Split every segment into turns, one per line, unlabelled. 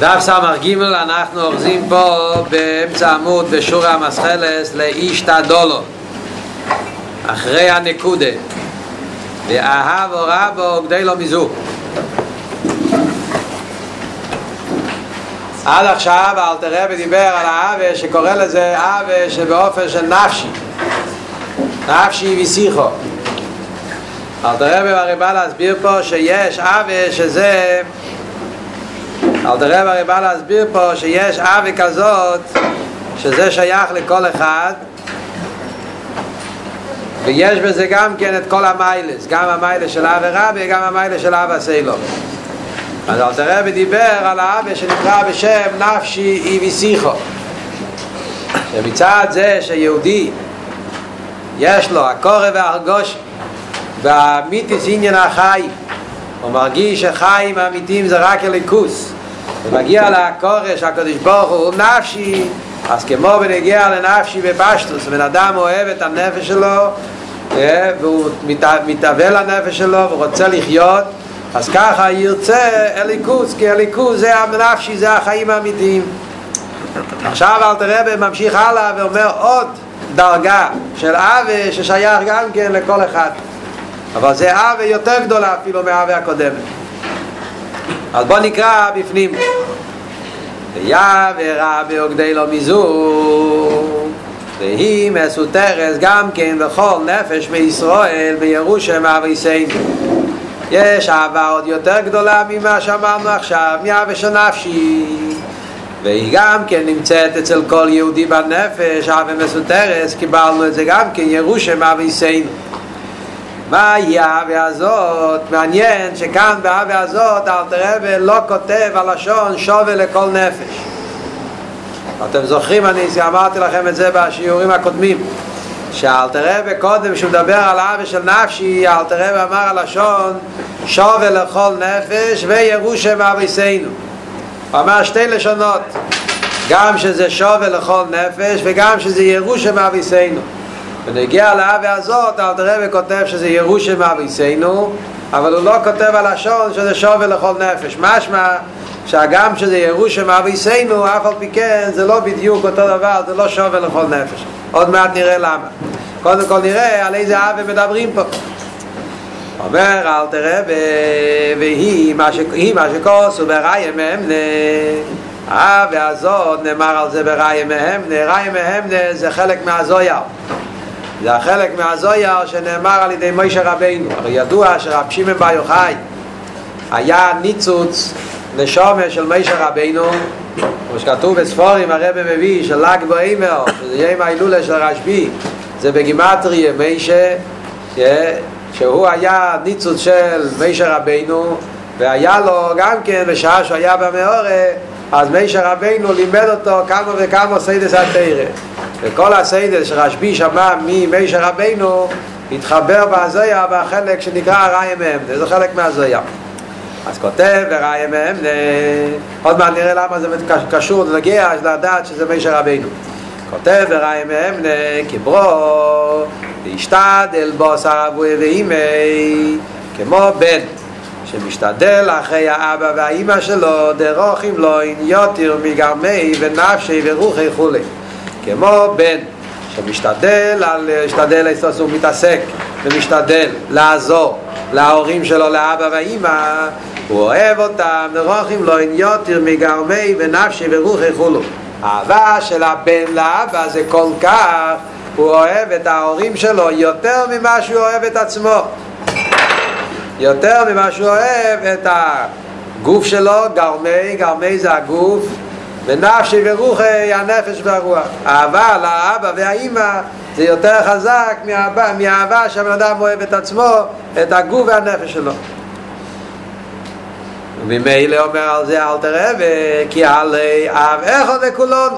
דף ס"ג אנחנו אוחזים פה באמצע עמוד בשור המסחלס לאישתדולו אחרי הנקודה. ואהב או רבו כדי לא מזו. עד עכשיו אל תראה ודיבר על האווה שקורא לזה אווה שבאופן של נפשי. נפשי ושיחו אל תראה והרי בא להסביר פה שיש אווה שזה אל תראה והרי בא להסביר פה שיש אווה כזאת שזה שייך לכל אחד ויש בזה גם כן את כל המיילס גם המיילס של אווה רבי וגם המיילס של אווה סיילו אז אל תראה ודיבר על האווה שנקרא בשם נפשי אי וסיכו שמצד זה שיהודי יש לו הקורא והרגוש והמיתיס עניין החיים הוא מרגיש שחיים האמיתיים זה רק הליכוס ומגיע לקורש הקדוש ברוך הוא נפשי. אז כמו בנגיע לנפשי בפשטוס בן אדם אוהב את הנפש שלו והוא מתאבל לנפש שלו ורוצה לחיות אז ככה ירצה אליקוס כי אליקוס זה הנפשי זה החיים האמיתיים. עכשיו אל תראה ממשיך הלאה ואומר עוד דרגה של אבה ששייך גם כן לכל אחד. אבל זה אבה יותר גדולה אפילו מהאבה הקודמת אז בוא נקרא בפנים. ויה ורבי וכדי לא מזור והיא מסותרס גם כן בכל נפש בישראל בירושם אביסנו יש אהבה עוד יותר גדולה ממה שאמרנו עכשיו מאהבה של נפשי והיא גם כן נמצאת אצל כל יהודי בנפש אהבה מסותרס קיבלנו את זה גם כן ירושם אביסנו מה האהבה הזאת? מעניין שכאן באהבה הזאת אלתר לא כותב הלשון שווה לכל נפש אתם זוכרים, אני אמרתי לכם את זה בשיעורים הקודמים שאלתר רבי קודם שהוא מדבר על אהבה של נפשי אלתר רבי אמר הלשון שווה לכל נפש וירושה מאביסנו הוא אמר שתי לשונות גם שזה שווה לכל נפש וגם שזה ירושה מאביסנו ונגיע לאהבה הזאת, אל תראה וכותב שזה ירושם אביסנו, אבל הוא לא כותב הלשון שזה שווה לכל נפש. משמע שהגם שזה ירושם אביסנו, אף על פי כן זה לא בדיוק אותו דבר, זה לא שווה לכל נפש. עוד מעט נראה למה. קודם כל נראה על איזה אהבה מדברים פה. אומר אל תראה והיא מה שכוסו בראי מהמנה האהבה הזאת נאמר על זה בראי מהמנה ראי מהמנה זה חלק מהזויר זה החלק מהזוהר שנאמר על ידי מוישה רבינו. הרי ידוע שרב שמעון בר יוחאי היה ניצוץ נשומה של מוישה רבינו כמו שכתוב בספורים הרב מביא של ל"ג בעומר שזה יום ההילולה של רשב"י זה בגימטריה מוישה שהוא היה ניצוץ של מוישה רבינו והיה לו גם כן בשעה שהוא היה במערה אז מוישה רבינו לימד אותו כמה וכמה סוידס התורה וכל הסיידס שרשב"י שמע ממשה רבינו התחבר בהזויה בחלק שנקרא ראי מהמנה, זה חלק מהזויה אז כותב וראי מהמנה עוד מעט נראה למה זה קשור לנגיע לדעת שזה משה רבינו. כותב וראי מהמנה כברו להשתדל בו שר אבוי ואימי כמו בן שמשתדל אחרי האבא והאימא שלו דרוכים לו אין יותר מגרמי ונפשי ורוחי חולי כמו בן שמשתדל על משתדל לעשות הוא מתעסק ומשתדל לעזור להורים שלו לאבא ואימא הוא אוהב אותם נרוכים לו אין יותר מגרמי ונפשי ורוחי חולו. האהבה של הבן לאבא זה כל כך הוא אוהב את ההורים שלו יותר ממה שהוא אוהב את עצמו. יותר ממה שהוא אוהב את הגוף שלו גרמי, גרמי זה הגוף ונפשי ורוחי הנפש והרוח. אהבה לאבא והאימא זה יותר חזק מהאהבה, מהאהבה שהבן אדם אוהב את עצמו את הגוף והנפש שלו. וממילא אומר על זה אל תראה כי עלי אהב אחד לכולון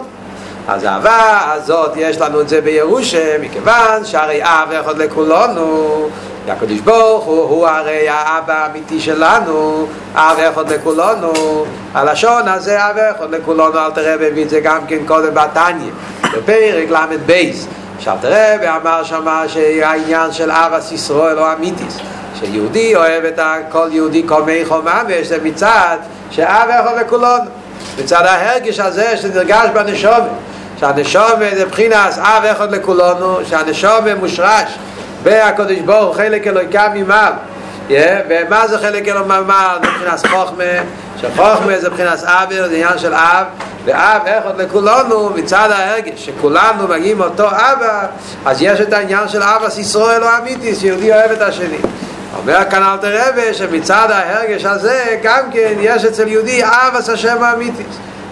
אז האהבה הזאת יש לנו את זה בירושה מכיוון שהרי אהב אחד לכולנו הקדוש ברוך הוא, הוא הרי האבא האמיתי שלנו, אב אחד לכולנו, הלשון הזה אב אחד לכולנו, אל תראה והביא את זה גם כן קודם בתניא, בפרק ל"ב, עכשיו תראה ואמר שמה שהעניין של אב הסיסרואל הוא אמיתיס, שיהודי אוהב את כל יהודי קומי חומה, ויש זה מצד שאב אחד לכולנו. מצד ההרגש הזה שנרגש בנשומת שהנשומת זה מבחינת אב אחד לכולנו שהנשומת מושרש בהקדוש ברוך הוא חלק אלוהיקה ממעל ומה זה חלק אלוהיקה ממעל? מבחינת חוכמה שחוכמה זה מבחינת אב זה עניין של אב ואב אחד לכולנו מצד ההרגש שכולנו מגיעים אותו אבא אז יש את העניין של אבא ישראל הוא אמיתי שיהודי אוהב את השני. אומר כאן אל תרבה שמצד ההרגש הזה גם כן יש אצל יהודי אבא השם האמיתי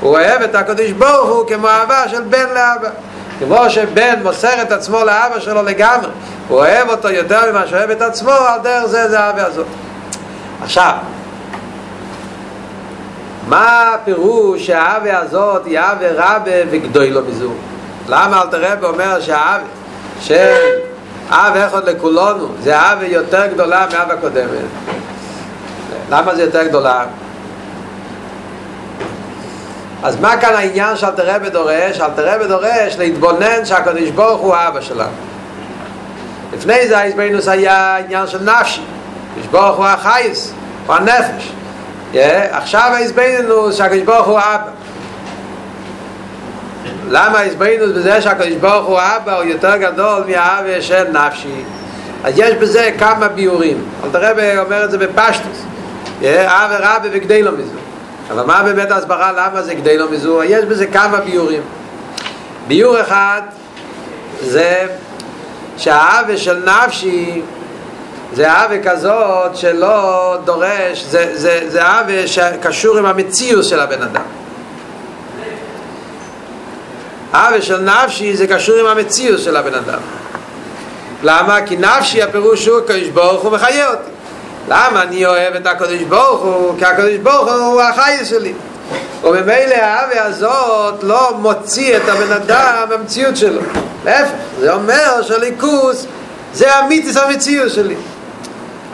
הוא אוהב את הקדוש ברוך הוא כמו אהבה של בן לאבא. כמו שבן מוסר את עצמו לאבא שלו לגמרי. הוא אוהב אותו יותר ממה שאוהב את עצמו על דרך זה זה האהבה הזאת עכשיו מה הפירוש שהאהבה הזאת היא אהבה רבה וגדוי לו מזו? למה אל תרבה אומר שהאהבה של אהבה אחד לכולנו זה אהבה יותר גדולה מאהבה קודמת למה זה יותר גדולה? אז מה כאן העניין שאל תראה בדורש? אל תראה בדורש להתבונן שהקדוש ברוך הוא האבא שלנו לפני זה ההסברינוס היה עניין של נפשי. הקדוש ברוך הוא החייס, הוא הנפש עכשיו ההסברינוס שהקדוש ברוך הוא האבא למה ההסברינוס בזה שהקדוש ברוך הוא האבא הוא יותר גדול מהאבא של נפשי אז יש בזה כמה ביורים אל תראה אומר את זה בפשטוס אבא רבא וגדי לו מזה אבל מה באמת ההסברה למה זה כדי לא מזוהה? יש בזה כמה ביורים. ביור אחד זה שהאווה של נפשי זה אהבה כזאת שלא דורש, זה, זה, זה אהבה שקשור עם המציאות של הבן אדם. אהבה של נפשי זה קשור עם המציאות של הבן אדם. למה? כי נפשי הפירוש הוא קדוש ברוך הוא מחיה אותי. למה אני אוהב את הקדוש ברוך הוא? כי הקדוש ברוך הוא החי שלי. וממילא האהבה הזאת לא מוציא את הבן אדם במציאות שלו. להפך, זה אומר שליכוס זה המיתוס המציאות שלי.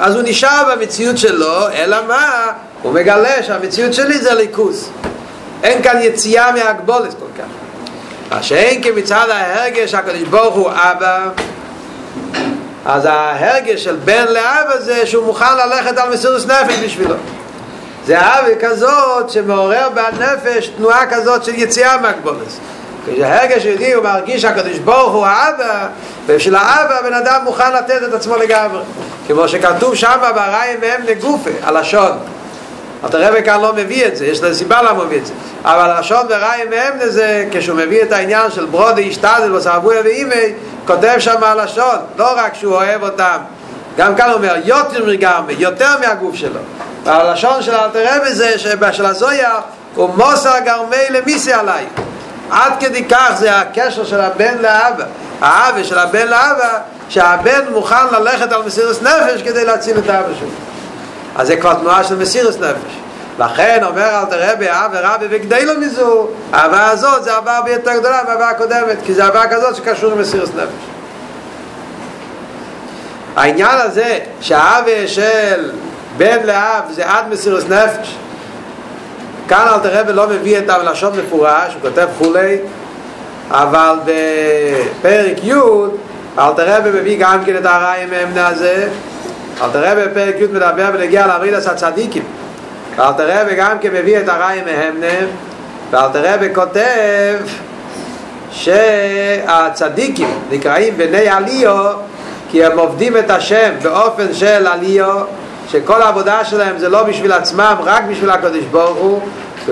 אז הוא נשאר במציאות שלו, אלא מה? הוא מגלה שהמציאות שלי זה ליכוס. אין כאן יציאה מהגבולת כל כך. מה שאין כמצד ההרגש הקדוש ברוך הוא אבא אז ההרגש של בן לאבא זה שהוא מוכן ללכת על מסירוס נפש בשבילו זה אהבה כזאת שמעורר בנפש תנועה כזאת של יציאה מהגבולס כשהרגש יהודי הוא מרגיש שהקדוש ברוך הוא האבא ובשביל האבא הבן אדם מוכן לתת את עצמו לגמרי. כמו שכתוב שם בריים מהם לגופה, הלשון. אתה רואה כאן לא מביא את זה, יש לזה סיבה למה מביא את זה. אבל הלשון בריים מהם זה כשהוא מביא את העניין של ברודי ישתדל וסעבויה ואימי כותב שם הלשון, לא רק שהוא אוהב אותם, גם כאן הוא אומר, יותר מגרמי, יותר מהגוף שלו. והלשון של אלתרבה זה שבשל הזויה הוא מוסר גרמי למיסי עליי. עד כדי כך זה הקשר של הבן לאבא, האבא של הבן לאבא, שהבן מוכן ללכת על מסירת נפש כדי להציל את האבא שלו. אז זה כבר תנועה של מסירת נפש. לכן אומר אל תראה באהב ורבי וגדי לו מזו האהבה הזאת זה אהבה הרבה יותר גדולה מהאהבה הקודמת כי זה אהבה כזאת שקשור עם מסירת נפש העניין הזה שהאהבה של בן לאב זה עד מסירת נפש כאן אל תראה ולא מביא את הלשון מפורש הוא כותב חולי אבל בפרק י' אל תראה ומביא גם כן את הרעי מהמנה הזה. אל תראה בפרק י' מדבר ולהגיע לאמרידס הצדיקים. ואל תראה וגם כן מביא את הרעי מהמנה ואל תראה וכותב שהצדיקים נקראים בני עליו כי הם עובדים את השם באופן של עליו שכל העבודה שלהם זה לא בשביל עצמם רק בשביל הקדוש ברוך הוא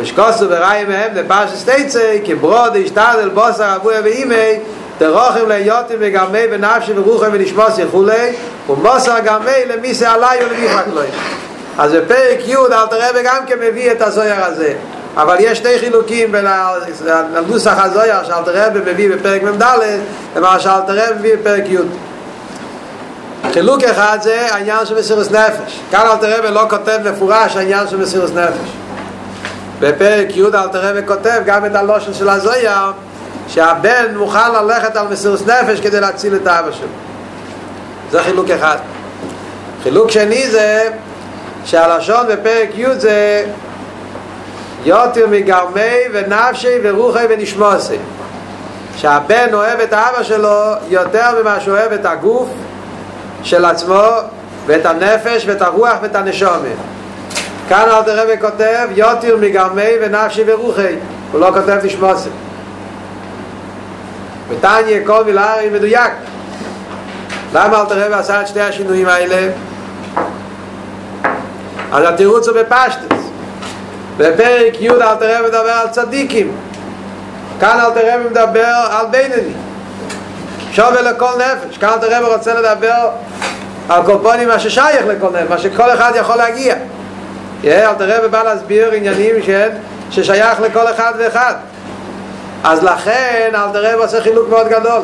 כשקוסו ברעי מהם לפרשס תצא כברוד ישתדל בוסר אבויה ואימי תרוחם ליותים וגרמי ונפשי ורוחם ונשמוס וכולי ומוסר גרמי למיסי עלי ולמיחק לוי אז בפרק י' אל תראה וגם כן מביא את הזויר הזה אבל יש שתי חילוקים בין הנוסח הזויר שאל תראה ומביא בפרק מ"ד למה שאל תראה ומביא בפרק י' חילוק אחד זה העניין של מסירוס נפש כאן אל תראה ולא כותב מפורש העניין של מסירוס נפש בפרק י' אל תראה וכותב גם את הלושן של הזויר שהבן מוכן ללכת על מסירוס נפש כדי להציל את האבא שלו. זה חילוק אחד. חילוק שני זה שהלשון בפרק י' זה יותר מגרמי ונפשי ורוחי ונשמוסי שהבן אוהב את האבא שלו יותר ממה שהוא אוהב את הגוף של עצמו ואת הנפש ואת הרוח ואת הנשומת כאן אל תראה וכותב יותיר מגרמי ונפשי ורוחי הוא לא כותב נשמוסי ותניה כל מילה הרי מדויק. למה אל תראה ועשה את שתי השינויים האלה? אז התירוץ הוא בפשטס. בפרק י' אל תראה מדבר על צדיקים. כאן אל תראה מדבר על בינני. שווה לכל נפש. כאן אל תראה רוצה לדבר על קופונים מה ששייך לכל נפש מה שכל אחד יכול להגיע אל תראה ובא להסביר עניינים של ששייך לכל אחד ואחד. אז לכן אל תראה ועושה חילוק מאוד גדול.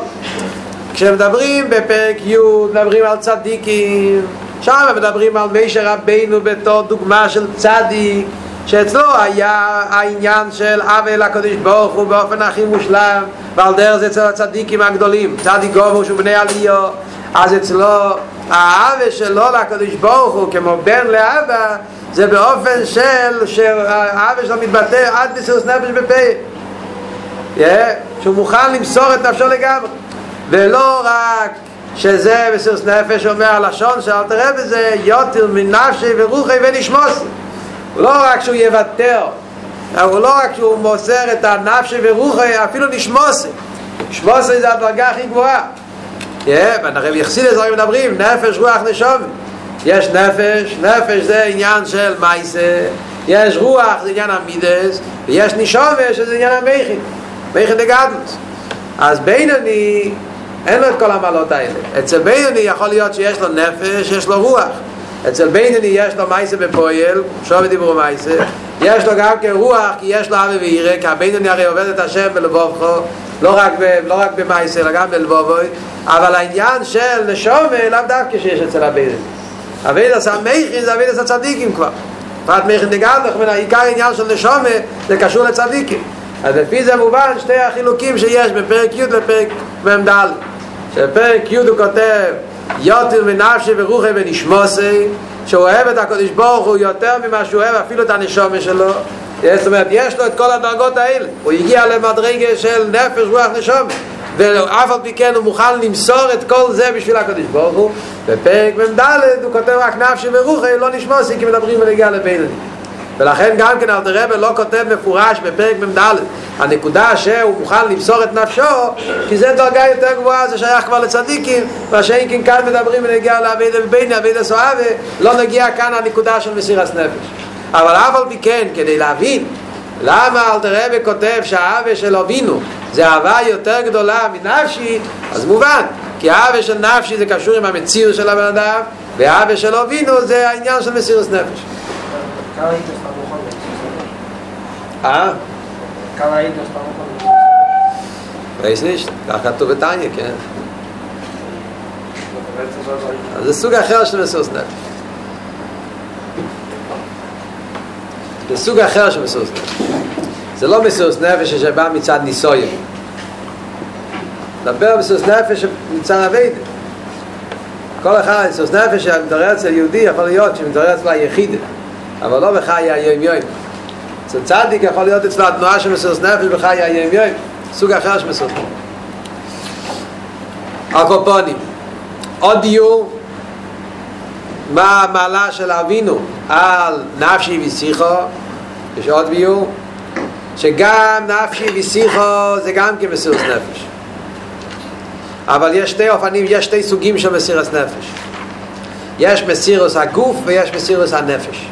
כשמדברים בפרק י' מדברים על צדיקים שם מדברים על מישר רבינו בתור דוגמה של צדיק שאצלו היה העניין של עוול הקדוש ברוך הוא באופן הכי מושלם ועל דרך זה אצל הצדיקים הגדולים צדיק גובר שהוא בני עליו. אז אצלו העוול שלו לקדוש ברוך הוא כמו בן לאבא זה באופן של שהעוול שלו מתבטא עד מסירות נפש בפה. שהוא מוכן למסור את נפשו לגמרי. ולא רק שזה מסירות נפש אומר הלשון שאל תראה בזה יותר מנפשי ורוחי ונשמוסי הוא לא רק שהוא יוותר הוא לא רק שהוא מוסר את הנפשי ורוחי אפילו נשמוסי נשמוסי זה הדרגה הכי גבוהה. ואנחנו יחסיד את זה מדברים נפש רוח נשום יש נפש נפש זה עניין של מייסה יש רוח זה עניין המידס ויש נשום שזה עניין המכין מכין דגדלוס אז בינני אין לו את כל המעלות האלה. אצל בינני יכול להיות שיש לו נפש יש לו רוח. אצל בינני יש לו מייסה בפועל שוב דיברו מייסה יש לו גם כרוח כי יש לו אבי וירא כי הבינני הרי עובד את השם בלבובכו לא רק, ב, לא רק במייסה אלא גם בלבובוי. אבל העניין של נשומה לאו דווקא שיש אצל הבינני אביד עשה מייכין זה אביד עשה צדיקים כבר. פרט נגד לך מן העיקר העניין של נשומה זה קשור לצדיקים. אז לפי זה מובן שתי החילוקים שיש בפרק י' לפרק מ"ד שבפרק י' הוא כותב יותר מנפשי ורוחי ונשמוסי שהוא אוהב את הקודש ברוך הוא יותר ממה שהוא אוהב אפילו את הנשומה שלו. זאת אומרת יש לו את כל הדרגות האלה. הוא הגיע למדרגה של נפש רוח נשומה ואף על פי כן הוא מוכן למסור את כל זה בשביל הקודש ברוך הוא. בפרק מ"ד הוא כותב רק נפשי ורוחי לא נשמוסי כי מדברים ונגיע לבינני ולכן גם כן אלתר רבי לא כותב מפורש בפרק מ"ד הנקודה שהוא מוכן למסור את נפשו כי זה דרגה יותר גבוהה זה שייך כבר לצדיקים מה שאין כאן מדברים ונגיע לעביד וביני עביד הסואבה לא נגיע כאן הנקודה של מסיר הסנפש אבל אף על פי כן כדי להבין למה אלתר רבי כותב שהאהבה של אבינו זה אהבה יותר גדולה מנפשי אז מובן כי האהבה של נפשי זה קשור עם המציר של הבן אדם והאהבה של אבינו זה העניין של מסיר הסנפש כמה היית אה? כמה היית weiß nicht, כך כתוב בתניא, כן? אז זה סוג אחר של מסוס נפש. זה סוג אחר של מסוס נפש. זה לא מסוס נפש שבא מצד ניסויים. דבר מסוס נפש מצד אביידה. כל אחד, מסוס נפש שמתעורר אצל יהודי יכול להיות שמתעורר אצל היחידה, אבל לא בחיי היום יום. אצל צדיק יכול להיות אצלו התנועה של מסוס נפש בחיי היום יום. סוג אחר של מסוס נפש. הקופונים. עוד דיור, מה המעלה של אבינו על נפשי ושיחו, יש עוד ביור, שגם נפשי ושיחו זה גם כמסירוס נפש. אבל יש שתי אופנים, יש שתי סוגים של מסירוס נפש. יש מסירוס הגוף ויש מסירוס הנפש.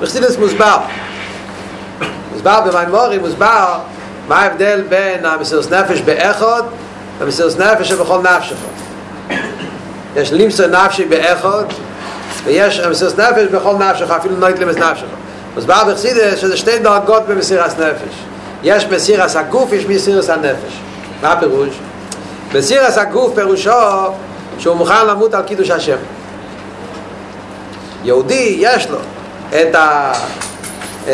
מחסידס מוסבר. מוסבר במימורי, מוסבר מה ההבדל בין המסירוס נפש באחוד ומסירוס נפש שבכל נפשך. יש לימסר נפשי באחוד ויש מסירוס נפש בכל נפשך, אפילו נוית למס נפשך. מוסבר בחסידס שזה שתי דרגות במסירס נפש. יש מסירס הגוף, יש מסירס הנפש. מה הפירוש? מסירס הגוף פירושו שהוא מוכן למות על קידוש השם. יהודי יש לו את ה...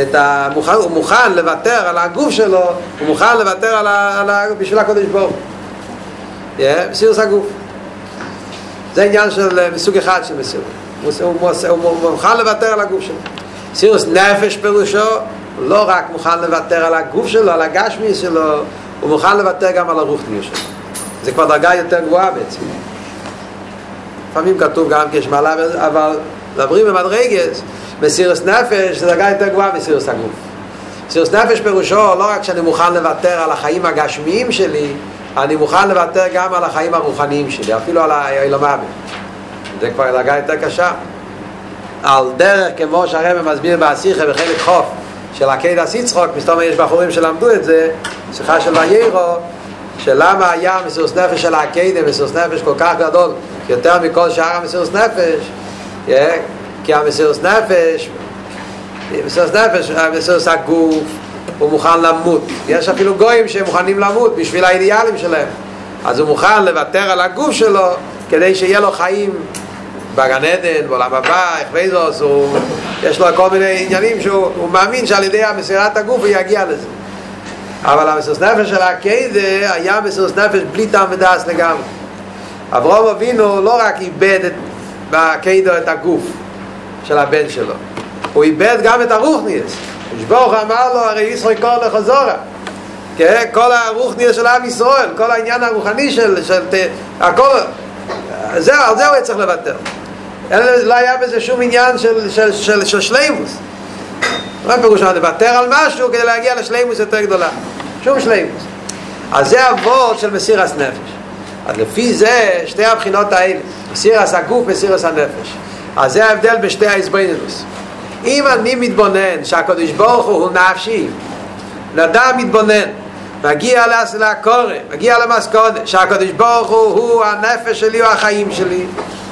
את ה... מוכן, הוא מוכן לוותר על הגוף שלו, הוא מוכן לוותר על ה... על ה... בשביל הקודש ברוך. Yeah, מסירס הגוף. זה עניין של מסוג אחד של מסירות. הוא, מוכן לוותר על הגוף שלו. מסירוס נפש פירושו לא רק מוכן לוותר על הגוף שלו, על הגשמי שלו, הוא מוכן לוותר גם על הרוחניות שלו. זה כבר דרגה יותר גבוהה בעצם. לפעמים כתוב גם כשמעלה, אבל מדברים במדרגס, מסירוס נפש זה דרגה יותר גבוהה מסירוס הגוף מסירוס נפש פירושו לא רק שאני מוכן לוותר על החיים הגשמיים שלי אני מוכן לוותר גם על החיים הרוחניים שלי אפילו על האילומאבי זה כבר דרגה יותר קשה. על דרך כמו שהרבא מסביר באסיכה בחלק חוף של הקייד הסיצחוק, מסתובב יש בחורים שלמדו את זה, שיחה של ויירו, שלמה היה מסירוס נפש של הקיידה, מסירוס נפש כל כך גדול, יותר מכל שאר המסירוס נפש, כי המסירוס נפש, מסירוס נפש, המסירוס הגוף, הוא מוכן למות. יש אפילו גויים שהם מוכנים למות בשביל האידיאלים שלהם. אז הוא מוכן לוותר על הגוף שלו כדי שיהיה לו חיים בגן עדן, בעולם הבא, איך ואיזוס, הוא, יש לו כל מיני עניינים שהוא מאמין שעל ידי המסירת הגוף הוא יגיע לזה. אבל המסירות נפש של הקיידה היה מסירות נפש בלי טעם ודס לגמרי. אברום אבינו לא רק איבד את, בקיידו את הגוף של הבן שלו, הוא איבד גם את הרוחניאס. שברוך אמר לו, הרי ישראל קור לחזורה. כל הרוחניאס של עם ישראל, כל העניין הרוחני של, של, הכל, זה, על זה הוא צריך לוותר. לא היה בזה שום עניין של, של, של, של שלימוס. מה פירוש לוותר על משהו כדי להגיע לשלימוס יותר גדולה? שום שלימוס. אז זה אבות של מסירס נפש. אז לפי זה, שתי הבחינות האלה, מסירס הגוף, מסירס הנפש. אז זה ההבדל בשתי ההסברינוס. אם אני מתבונן שהקדוש ברוך הוא נפשי, נדע מתבונן, מגיע לקורא, מגיע למסקודה, שהקדוש ברוך הוא הוא הנפש שלי או החיים שלי,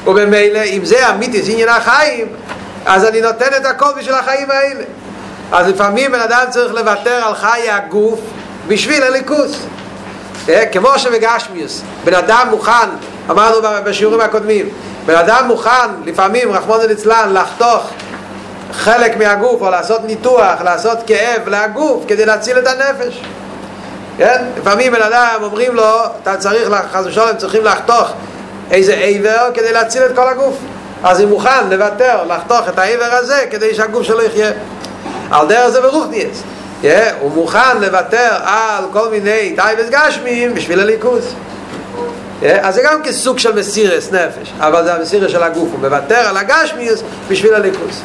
ובמילא אם זה אמיתי, זה עניין החיים, אז אני נותן את הכל בשביל החיים האלה. אז לפעמים בן אדם צריך לוותר על חיי הגוף בשביל הליכוס. כמו שבגשמיוס, בן אדם מוכן, אמרנו בשיעורים הקודמים, בן אדם מוכן לפעמים, רחמון ליצלן, לחתוך חלק מהגוף או לעשות ניתוח, לעשות כאב לגוף כדי להציל את הנפש. כן? לפעמים בן אדם אומרים לו, אתה צריך, חס ושלום, צריכים לחתוך איזה איבר כדי להציל את כל הגוף. אז הוא מוכן לוותר, לחתוך את האיבר הזה כדי שהגוף שלו יחיה. על דרך זה נהייס. Yeah, הוא מוכן לוותר על כל מיני טייבס גשמיוס בשביל אלוקוס. Yeah, אז זה גם כסוג של מסירס נפש, אבל זה המסירס של הגוף, הוא מוותר על הגשמיוס בשביל אלוקוס.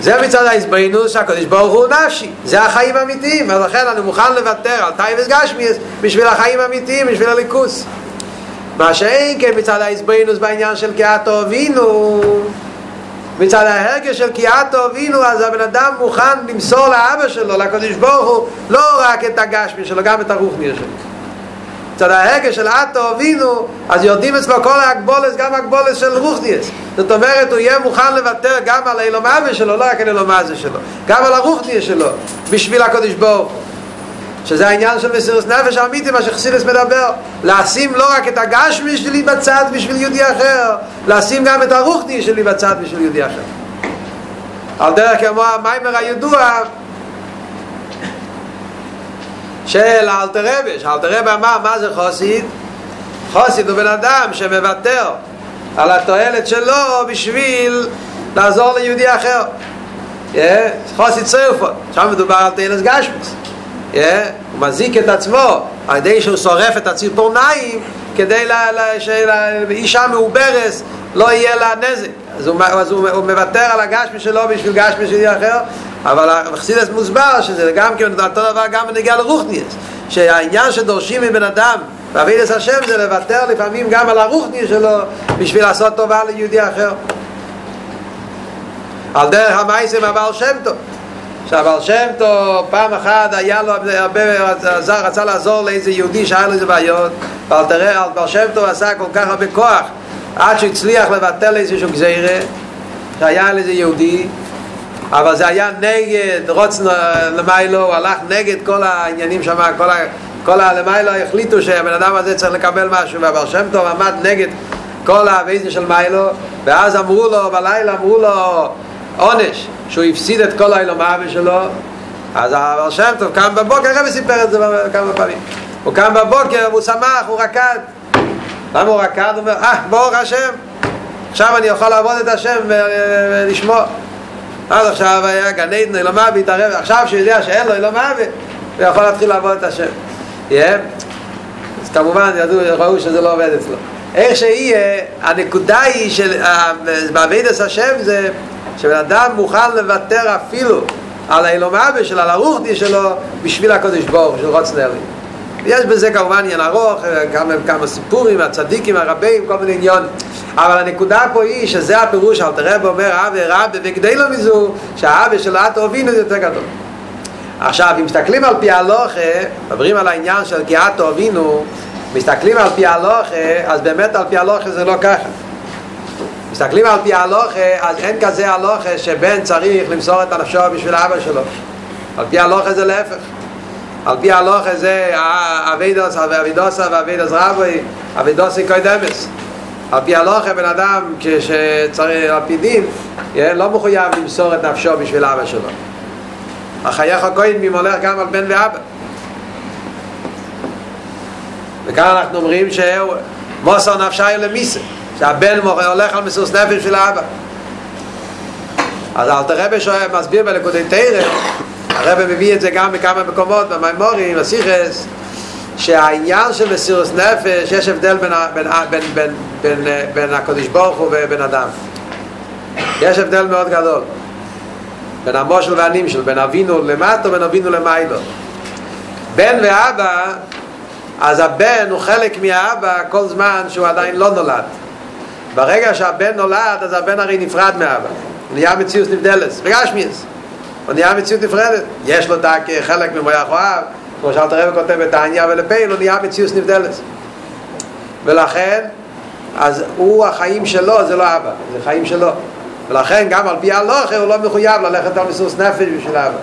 זה מצד ההסבויננוס שהקדוש ברוך הוא נפשי, זה החיים האמיתיים, ולכן אני מוכן לוותר על טייבס גשמיוס בשביל החיים האמיתיים, בשביל אלוקוס. מה שאין כן מצד ההסברינוס בעניין של כאתו אבינו מצד ההרגש של כאתו אבינו אז הבן אדם מוכן למסור לאבא שלו, לקדוש ברוך הוא לא רק את הגשמי שלו, גם את הרוחניה שלו מצד ההרגש של אתו אבינו אז יורדים אצלו כל ההגבולס, גם הגבולס של רוחניאס זאת אומרת הוא יהיה מוכן לוותר גם על אילום אבא שלו, לא רק על אילום אבא שלו גם על הרוחניה שלו בשביל ברוך הוא שזה העניין של מסירוס נפש האמיתי, מה שחסידס מדבר. לשים לא רק את הגשמי שלי בצד בשביל יהודי אחר, לשים גם את הרוחני שלי בצד בשביל יהודי אחר. על דרך כמו המיימר הידוע של אלתר רבי, שאלתר רבי אמר מה זה חוסיד? חוסיד הוא בן אדם שמוותר על התועלת שלו בשביל לעזור ליהודי אחר. חוסיד צירפות, שם מדובר על תהילס גשמוס. הוא מזיק את עצמו על ידי שהוא שורף את הציפורניים כדי שאישה מעוברס לא יהיה לה נזק. אז הוא, אז הוא, הוא מוותר על הגשמי שלו בשביל גשמי שלי אחר אבל החסידס מוסבר שזה גם כן אותו דבר גם בנגיע לרוחניאס שהעניין שדורשים מבן אדם בעבידת השם זה לוותר לפעמים גם על הרוחני שלו בשביל לעשות טובה ליהודי אחר. על דרך המייסים הבעל שם טוב שהבעל שם טוב פעם אחת היה לו הרבה עזר, רצה לעזור לאיזה יהודי שהיה לו איזה בעיות אבל תראה, הבעל שם טוב עשה כל כך הרבה כוח עד שהוא הצליח לבטל איזשהו גזירה שהיה על איזה יהודי אבל זה היה נגד רוצן למיילו, הוא הלך נגד כל העניינים שם, כל, ה, כל הלמיילו החליטו שהבן אדם הזה צריך לקבל משהו והבר שם טוב עמד נגד כל הוויזן של מיילו ואז אמרו לו, בלילה אמרו לו עונש שהוא הפסיד את כל האילום אבא שלו אז הבר שם טוב קם בבוקר, הרב סיפר את זה כמה פעמים. הוא קם בבוקר, הוא שמח, הוא רקד. למה הוא רקד? הוא אומר, אה, ברוך השם עכשיו אני יכול לעבוד את השם ולשמוע אז עכשיו היה גן עדן, אילום אבא התערב עכשיו שהוא יודע שאין לו אילום אבא הוא יכול להתחיל לעבוד את השם. אז כמובן ידעו, ראו שזה לא עובד אצלו. איך שיהיה, הנקודה היא של בעבידת השם זה שבן אדם מוכן לוותר אפילו על האילום אבא שלו, על הרוחדי שלו, בשביל הקודש בור, של רוץ נרלי. יש בזה כמובן עניין ארוך, כמה, כמה סיפורים, הצדיקים, הרבים, כל מיני עניון. אבל הנקודה פה היא שזה הפירוש, אל תראה ואומר אבי רבי, וכדי לו מזו, שהאבי של אתו הובינו זה יותר גדול. עכשיו, אם מסתכלים על פי הלוכה, מדברים על העניין של כי אתו הובינו, מסתכלים על פי הלוכה, אז באמת על פי הלוכה זה לא ככה. מסתכלים על פי הלוכה, אז אין כזה הלוכה שבן צריך למסור את הנפשו בשביל אבא שלו. על פי הלוכה זה להפך. על פי הלוכה זה אבידוס, אבידוסה ואבידוס רבוי, אבידוסי קוידמס. על פי הלוכה בן אדם כשצריך, על פי דין, לא מחויב למסור את נפשו בשביל אבא שלו. החייך הכהנים הולך גם על בן ואבא. וכאן אנחנו אומרים שמוסר נפשי למיסה. שהבן הולך על מסוס נפש של האבא. אז אל תרבה שואל, מסביר בלקודי תרם הרבה מביא את זה גם בכמה מקומות במימורים, בסיכס שהעניין של מסירוס נפש יש הבדל בין, בין, בין, בין, בין, בין הקודש ברוך הוא ובין אדם. יש הבדל מאוד גדול. בין המושל והנמשל, בין אבינו למטה ובין אבינו למיילו. בן ואבא אז הבן הוא חלק מהאבא כל זמן שהוא עדיין לא נולד ברגע שהבן נולד, אז הבן הרי נפרד מאבא. הוא נהיה מציאות נבדלת, בגשמיאס. הוא נהיה מציאות נפרדת. יש לו דק חלק ממויח אוהב, כמו שאלת הרב כותב בתעניה ולפייל, הוא נהיה מציאות נבדלת. ולכן, אז הוא החיים שלו, זה לא אבא, זה חיים שלו. ולכן גם על פי הלוכה הוא לא מחויב ללכת על מסוס נפש בשביל אבא.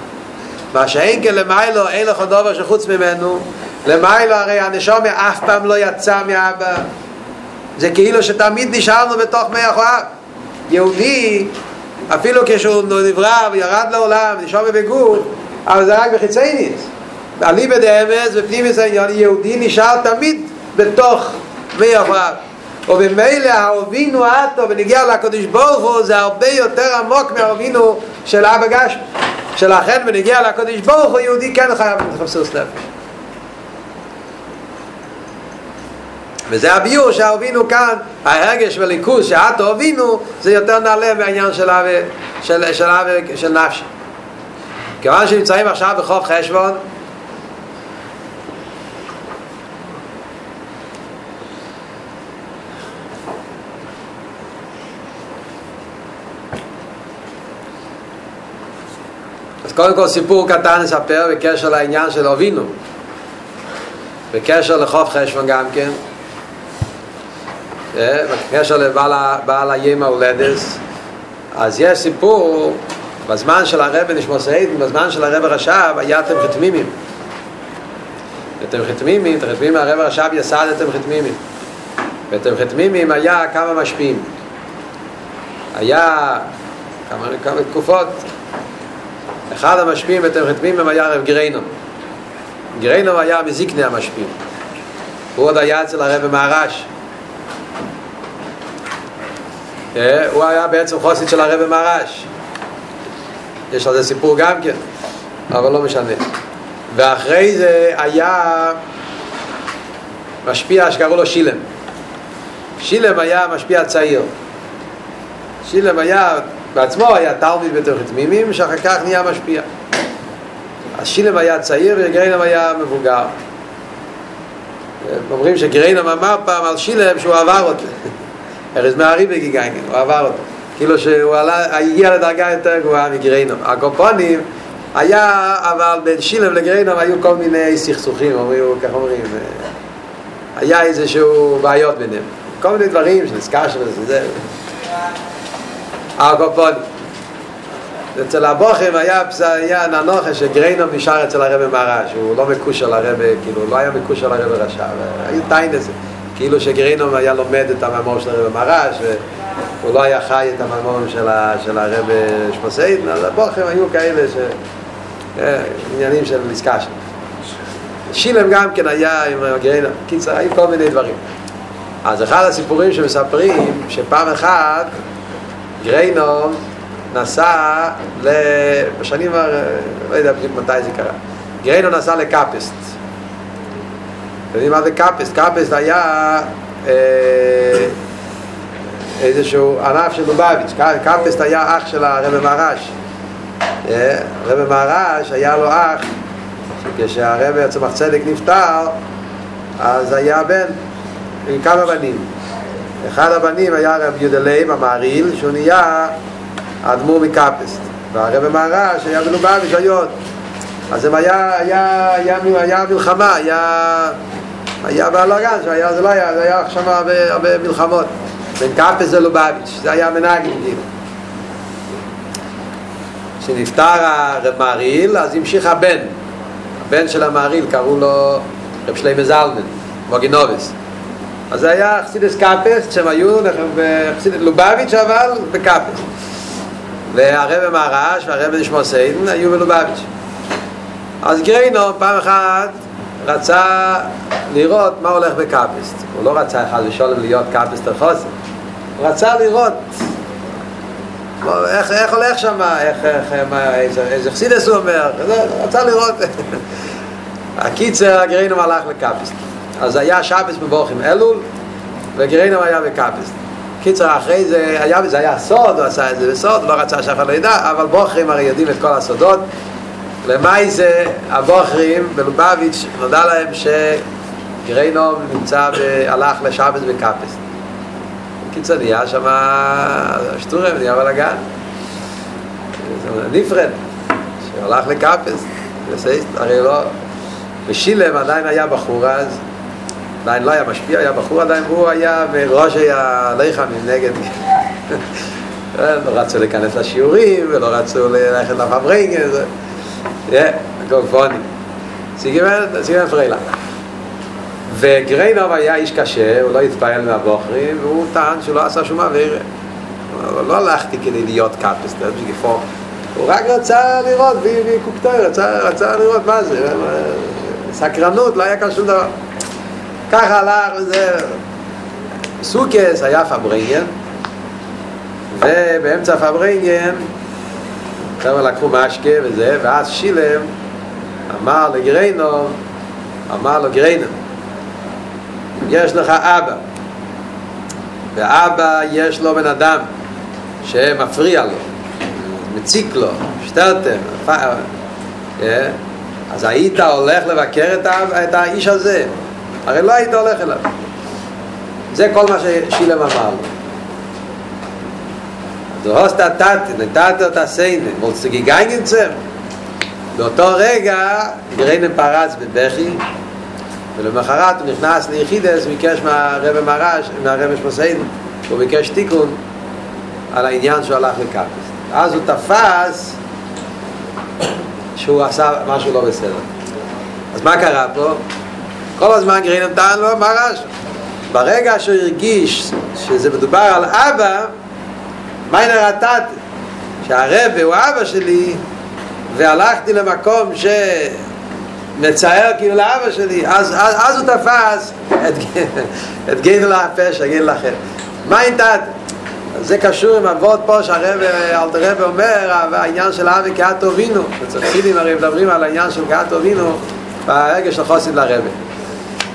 מה שאין כן למיילו, אין לך דובר שחוץ ממנו, למיילו הרי הנשום אף פעם לא יצא מאבא. זה כאילו שתמיד נשארנו בתוך מי החואב יהודי אפילו כשהוא נברא וירד לעולם נשאר בגוף אבל זה רק בחיצייניס עלי בדאמס ופנימיס העניין יהודי נשאר תמיד בתוך מי החואב ובמילא ההובינו עטו ונגיע לקודש ברוך הוא זה הרבה יותר עמוק מההובינו של אבא גש שלכן ונגיע לקודש ברוך הוא יהודי כן חייב לחפשוס נפש וזה הביור שהובינו כאן, ההרגש וליכוס שאת הובינו, זה יותר נעלה מהעניין של אבי, של, של של נפשי. כיוון שנמצאים עכשיו בחוף חשבון, אז קודם כל סיפור קטן נספר בקשר לעניין של הובינו בקשר לחוף חשבון גם כן בקשר לבעל הים ההולדס. אז יש סיפור בזמן של הרב נשמע סעיד בזמן של הרב הרשב היה אתם חתמימים. אתם חתמימים, אתם חתמימים הרב הרשב יסד אתם חתמימים. ואתם חתמימים היה כמה משפיעים. היה כמה, כמה תקופות. אחד המשפיעים אתם חתמימים היה הרב גריינו גריינו היה מזיקני המשפיעים. הוא עוד היה אצל הרב מהרש הוא היה בעצם חוסית של הרב מרש. יש על זה סיפור גם כן אבל לא משנה. ואחרי זה היה משפיע שקראו לו שילם. שילם היה משפיע צעיר. שילם היה בעצמו היה תלמיד בתוך תמימים שאחר כך נהיה משפיע. אז שילם היה צעיר וגריינם היה מבוגר. אומרים שגריינם אמר פעם על שילם שהוא עבר אותו ארז מהרי בגיגיינגן, הוא עבר אותו. כאילו שהוא עלה, הגיע לדרגה יותר גבוהה מגרינום. הקופונים היה, אבל בין שילם לגרינום היו כל מיני סכסוכים, אומרים, כך אומרים, היה איזשהו בעיות ביניהם. כל מיני דברים שנזכר שם וזה. הקופונים. אצל הבוכם היה, היה ננוחה שגריינום נשאר אצל הרב מרש, הוא לא מקושר לרב, כאילו, לא היה מקושר לרב רשע, היו טיין לזה. כאילו שגרינום היה לומד את המאמור של הרב מרש והוא לא היה חי את המאמור של, של הרב שמוסיידן אז הבוחרים היו כאלה ש... עניינים של דיסקשן שילם גם כן היה עם גרינום קיצר, היו כל מיני דברים. אז אחד הסיפורים שמספרים שפעם אחת ר' גרונם נסע. בשנים, לא יודע מתי זה קרה. ר' גרונם נסע לקאפוסט. אתם יודעים מה זה קאפוסט? קאפוסט היה... איזשהו ענף של לובביץ', קאפוסט היה אח של הרבי מהר"ש. הרבי מהר"ש היה לו אח, כשהרבי צמח צדק נפטר, אז היה בן עם כמה בנים. אחד הבנים היה רב יהודה לייב המהרי"ל, שהוא נהיה אדמו"ר מקאפוסט. והרבי מהר"ש היה בלובביץ' היום. אז זה היה, היה, היה, היה מלחמה, היה, היה בלאגן, זה לא היה, זה היה שם הרבה, הרבה מלחמות. בין קאפוסט ללובביץ', זה היה מנהגים כאילו. כשנפטר הרב מהרי"ל, אז המשיך הבן. הבן של המעריל, קראו לו רב שלמה זלמן, מוגינובס. אז זה היה חסידס קפס, שהם היו בחסידס לובביץ' אבל בקפס. והרב מהרש והרב נשמור סיידן היו בלובביץ'. אז גריינו פעם אחת רצה לראות מה הולך בקפסט. הוא לא רצה אחד ושולם להיות קפסט החוסן. הוא רצה לראות איך, איך הולך שם, איך, איך, מה, איזה, איזה חסידס הוא אומר, רצה לראות. הקיצר, גריינו הלך לקפסט. אז היה שבס מבורכים אלול, וגריינו היה בקפסט. קיצר, אחרי זה, היה, זה היה סוד, הוא עשה את זה בסוד, לא רצה שאף אחד לא ידע, אבל בוחרים הרי יודעים את כל הסודות. למאי זה, הבוחרים בלובביץ', נודע להם שגריינו נמצא, הלך לשבס בקפסט. קיצר, נהיה שם שטורם, נהיה בלאגן. נפרד, שהלך לקפסט, הרי לא... ושילם עדיין היה בחור אז, עדיין לא היה משפיע, היה בחור עדיין, הוא היה בראש הלחמים נגד... לא רצו להיכנס לשיעורים, ולא רצו ללכת לפברינגן, זה... הכל פוני. סיגימן, סיגימן פריילה. וגריינוב היה איש קשה, הוא לא התפעל מהבוחרים, והוא טען שהוא לא עשה שום עבירה. לא הלכתי כדי להיות קאפסטר, בשגיפו. הוא רק רצה לראות, וקוקטוי, רצה, רצה לראות מה זה. סקרנות, לא היה כאן שום דבר. ככה הלך, וזה... סוכס היה פברינגן, ובאמצע פברינגן, חבר'ה לקחו משקה וזה, ואז שילם אמר לגריינו, אמר לו גריינו, יש לך אבא, ואבא יש לו בן אדם שמפריע לו, מציק לו, שטרתם, אז היית הולך לבקר את האיש הזה? הרי לא היית הולך אליו. זה כל מה ששילם אמר לו. Du hast da tat, ne tat da seine, wolltest du gegangen zum? באותו רגע גריינם פרץ בבכי ולמחרת הוא נכנס ליחידס וביקש מהרבא מרש, מהרבא שמוסיין הוא ביקש תיקון על העניין שהוא הלך לקפס אז הוא תפס שהוא עשה משהו לא בסדר אז מה קרה פה? כל הזמן גריינם טען לו מרש ברגע שהוא הרגיש שזה מדובר על אבא הנה רטט שהרבא הוא אבא שלי והלכתי למקום שמצער כאילו לאבא שלי. אז, אז, אז הוא תפס את, את גדל הפשע, גדל אחר. מה אינתת? זה קשור עם אבות פה שהרבא, אלתר רבא אומר העניין של אבי כאט הובינו בצרחילים הרי מדברים על העניין של כאט הובינו ברגע של חוסן לרבא